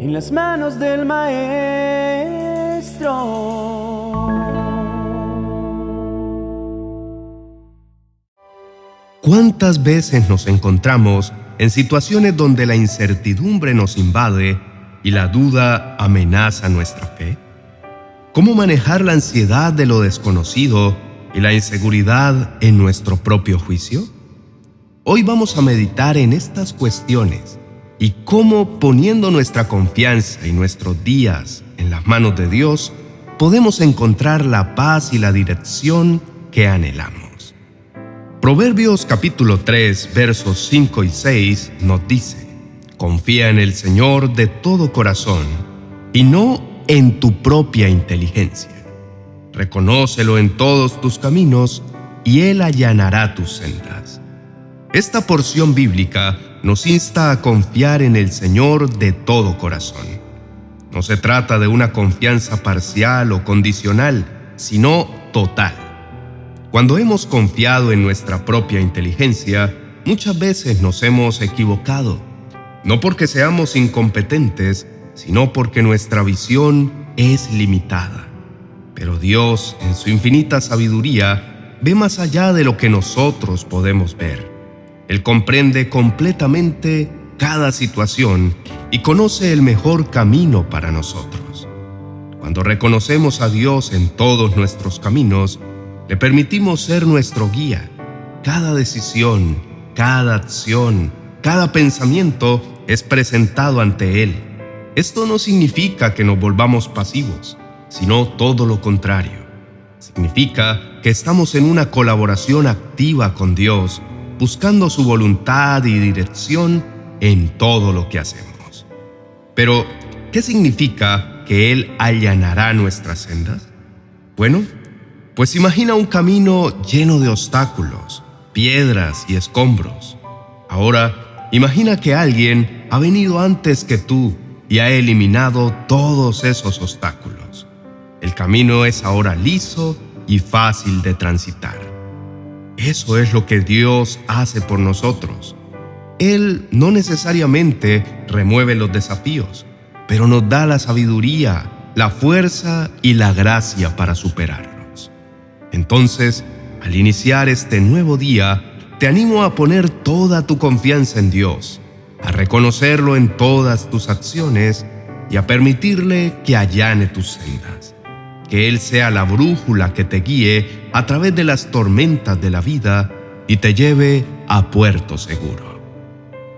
en las manos del Maestro. ¿Cuántas veces nos encontramos en situaciones donde la incertidumbre nos invade y la duda amenaza nuestra fe? ¿Cómo manejar la ansiedad de lo desconocido y la inseguridad en nuestro propio juicio? Hoy vamos a meditar en estas cuestiones y cómo poniendo nuestra confianza y nuestros días en las manos de Dios, podemos encontrar la paz y la dirección que anhelamos. Proverbios capítulo 3 versos 5 y 6 nos dice, Confía en el Señor de todo corazón y no en tu propia inteligencia. Reconócelo en todos tus caminos y Él allanará tus sendas. Esta porción bíblica nos insta a confiar en el Señor de todo corazón. No se trata de una confianza parcial o condicional, sino total. Cuando hemos confiado en nuestra propia inteligencia, muchas veces nos hemos equivocado, no porque seamos incompetentes, sino porque nuestra visión es limitada. Pero Dios, en su infinita sabiduría, ve más allá de lo que nosotros podemos ver. Él comprende completamente cada situación y conoce el mejor camino para nosotros. Cuando reconocemos a Dios en todos nuestros caminos, le permitimos ser nuestro guía. Cada decisión, cada acción, cada pensamiento es presentado ante Él. Esto no significa que nos volvamos pasivos, sino todo lo contrario. Significa que estamos en una colaboración activa con Dios buscando su voluntad y dirección en todo lo que hacemos. Pero, ¿qué significa que Él allanará nuestras sendas? Bueno, pues imagina un camino lleno de obstáculos, piedras y escombros. Ahora, imagina que alguien ha venido antes que tú y ha eliminado todos esos obstáculos. El camino es ahora liso y fácil de transitar. Eso es lo que Dios hace por nosotros. Él no necesariamente remueve los desafíos, pero nos da la sabiduría, la fuerza y la gracia para superarlos. Entonces, al iniciar este nuevo día, te animo a poner toda tu confianza en Dios, a reconocerlo en todas tus acciones y a permitirle que allane tus sendas que Él sea la brújula que te guíe a través de las tormentas de la vida y te lleve a puerto seguro.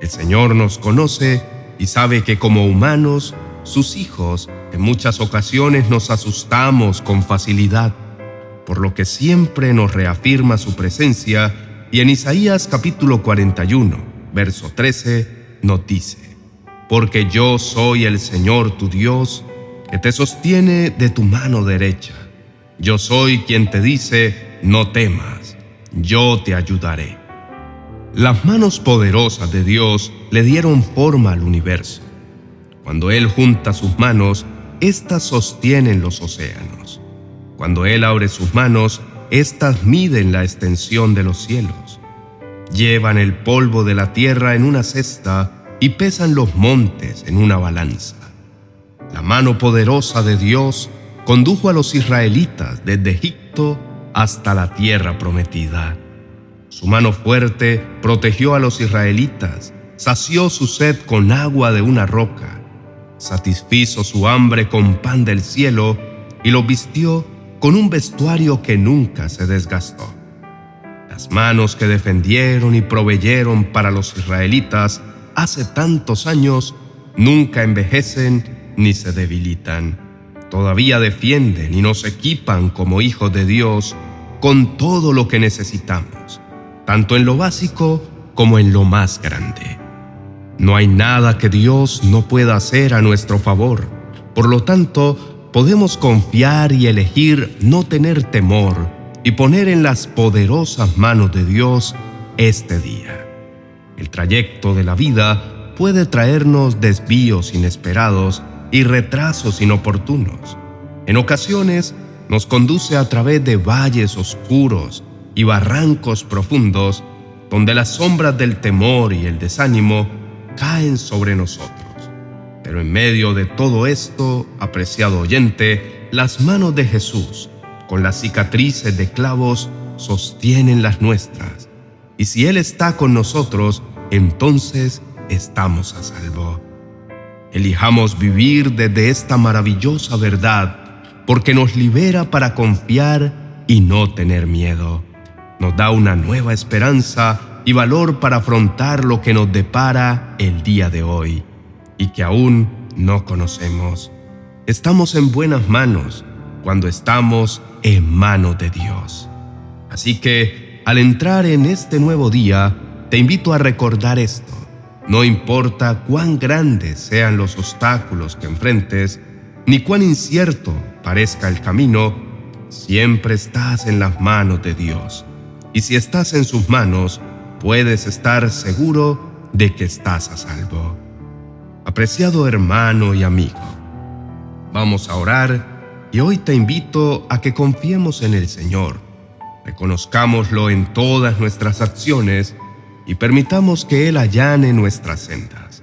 El Señor nos conoce y sabe que como humanos, sus hijos, en muchas ocasiones nos asustamos con facilidad, por lo que siempre nos reafirma su presencia y en Isaías capítulo 41, verso 13, nos dice, Porque yo soy el Señor tu Dios, que te sostiene de tu mano derecha. Yo soy quien te dice, no temas, yo te ayudaré. Las manos poderosas de Dios le dieron forma al universo. Cuando Él junta sus manos, éstas sostienen los océanos. Cuando Él abre sus manos, éstas miden la extensión de los cielos. Llevan el polvo de la tierra en una cesta y pesan los montes en una balanza. La mano poderosa de Dios condujo a los israelitas desde Egipto hasta la tierra prometida. Su mano fuerte protegió a los israelitas, sació su sed con agua de una roca, satisfizo su hambre con pan del cielo y lo vistió con un vestuario que nunca se desgastó. Las manos que defendieron y proveyeron para los israelitas hace tantos años nunca envejecen ni se debilitan. Todavía defienden y nos equipan como hijos de Dios con todo lo que necesitamos, tanto en lo básico como en lo más grande. No hay nada que Dios no pueda hacer a nuestro favor. Por lo tanto, podemos confiar y elegir no tener temor y poner en las poderosas manos de Dios este día. El trayecto de la vida puede traernos desvíos inesperados y retrasos inoportunos. En ocasiones nos conduce a través de valles oscuros y barrancos profundos donde las sombras del temor y el desánimo caen sobre nosotros. Pero en medio de todo esto, apreciado oyente, las manos de Jesús, con las cicatrices de clavos, sostienen las nuestras. Y si Él está con nosotros, entonces estamos a salvo. Elijamos vivir desde esta maravillosa verdad, porque nos libera para confiar y no tener miedo. Nos da una nueva esperanza y valor para afrontar lo que nos depara el día de hoy y que aún no conocemos. Estamos en buenas manos cuando estamos en manos de Dios. Así que, al entrar en este nuevo día, te invito a recordar esto. No importa cuán grandes sean los obstáculos que enfrentes, ni cuán incierto parezca el camino, siempre estás en las manos de Dios. Y si estás en sus manos, puedes estar seguro de que estás a salvo. Apreciado hermano y amigo, vamos a orar y hoy te invito a que confiemos en el Señor, reconozcámoslo en todas nuestras acciones y permitamos que Él allane nuestras sendas,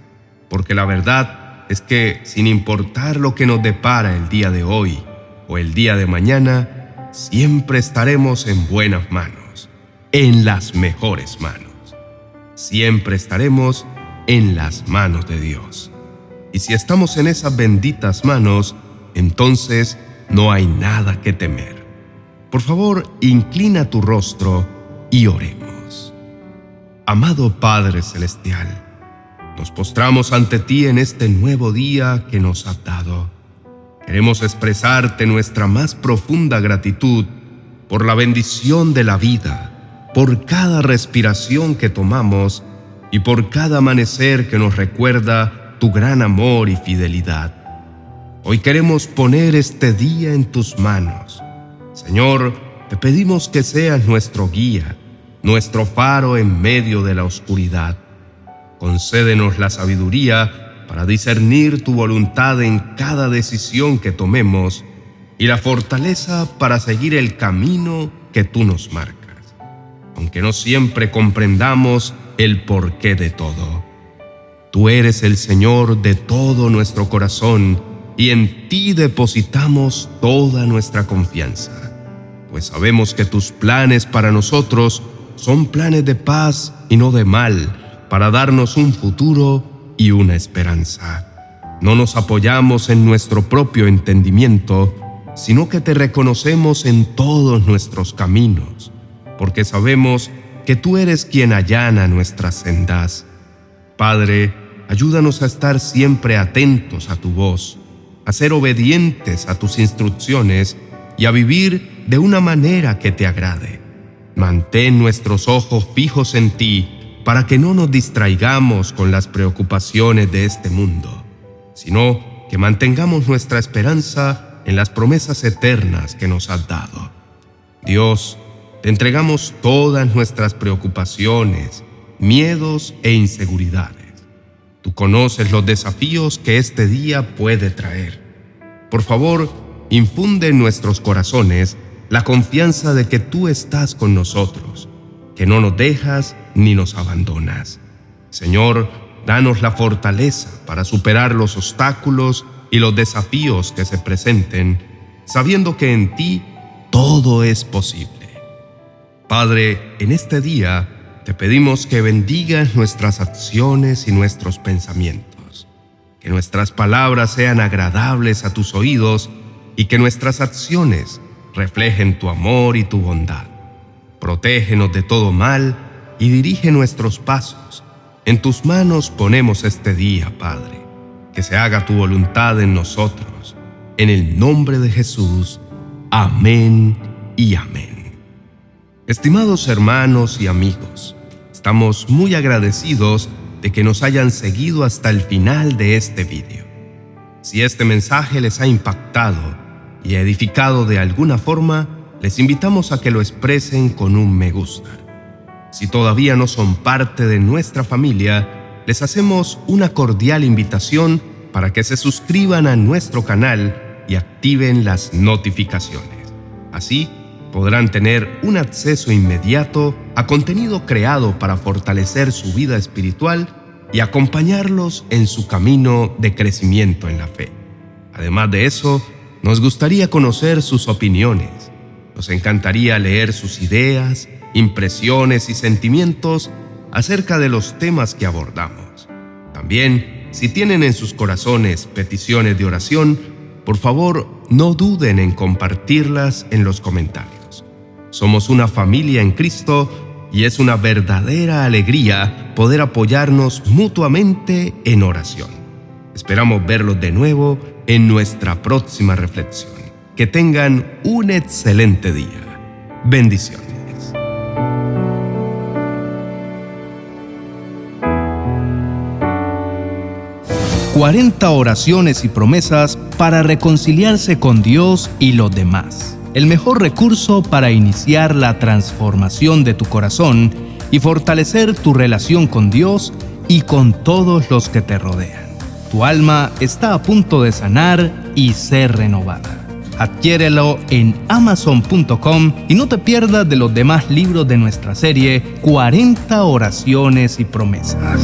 porque la verdad es que sin importar lo que nos depara el día de hoy o el día de mañana, siempre estaremos en buenas manos, en las mejores manos siempre estaremos en las manos de Dios. Y si estamos en esas benditas manos, entonces no hay nada que temer. Por favor, inclina tu rostro y oremos. Amado Padre Celestial, nos postramos ante ti en este nuevo día que nos has dado. Queremos expresarte nuestra más profunda gratitud por la bendición de la vida por cada respiración que tomamos y por cada amanecer que nos recuerda tu gran amor y fidelidad. Hoy queremos poner este día en tus manos. Señor, te pedimos que seas nuestro guía, nuestro faro en medio de la oscuridad. Concédenos la sabiduría para discernir tu voluntad en cada decisión que tomemos y la fortaleza para seguir el camino que tú nos marcas aunque no siempre comprendamos el porqué de todo. Tú eres el Señor de todo nuestro corazón y en ti depositamos toda nuestra confianza, pues sabemos que tus planes para nosotros son planes de paz y no de mal, para darnos un futuro y una esperanza. No nos apoyamos en nuestro propio entendimiento, sino que te reconocemos en todos nuestros caminos porque sabemos que tú eres quien allana nuestras sendas. Padre, ayúdanos a estar siempre atentos a tu voz, a ser obedientes a tus instrucciones y a vivir de una manera que te agrade. Mantén nuestros ojos fijos en ti para que no nos distraigamos con las preocupaciones de este mundo, sino que mantengamos nuestra esperanza en las promesas eternas que nos has dado. Dios, te entregamos todas nuestras preocupaciones, miedos e inseguridades. Tú conoces los desafíos que este día puede traer. Por favor, infunde en nuestros corazones la confianza de que tú estás con nosotros, que no nos dejas ni nos abandonas. Señor, danos la fortaleza para superar los obstáculos y los desafíos que se presenten, sabiendo que en ti todo es posible. Padre, en este día te pedimos que bendigas nuestras acciones y nuestros pensamientos, que nuestras palabras sean agradables a tus oídos y que nuestras acciones reflejen tu amor y tu bondad. Protégenos de todo mal y dirige nuestros pasos. En tus manos ponemos este día, Padre. Que se haga tu voluntad en nosotros. En el nombre de Jesús. Amén y amén. Estimados hermanos y amigos, estamos muy agradecidos de que nos hayan seguido hasta el final de este vídeo. Si este mensaje les ha impactado y edificado de alguna forma, les invitamos a que lo expresen con un me gusta. Si todavía no son parte de nuestra familia, les hacemos una cordial invitación para que se suscriban a nuestro canal y activen las notificaciones. Así, podrán tener un acceso inmediato a contenido creado para fortalecer su vida espiritual y acompañarlos en su camino de crecimiento en la fe. Además de eso, nos gustaría conocer sus opiniones. Nos encantaría leer sus ideas, impresiones y sentimientos acerca de los temas que abordamos. También, si tienen en sus corazones peticiones de oración, por favor no duden en compartirlas en los comentarios. Somos una familia en Cristo y es una verdadera alegría poder apoyarnos mutuamente en oración. Esperamos verlos de nuevo en nuestra próxima reflexión. Que tengan un excelente día. Bendiciones. ...40 oraciones y promesas para reconciliarse con Dios y los demás el mejor recurso para iniciar la transformación de tu corazón y fortalecer tu relación con Dios y con todos los que te rodean. Tu alma está a punto de sanar y ser renovada. Adquiérelo en amazon.com y no te pierdas de los demás libros de nuestra serie 40 oraciones y promesas.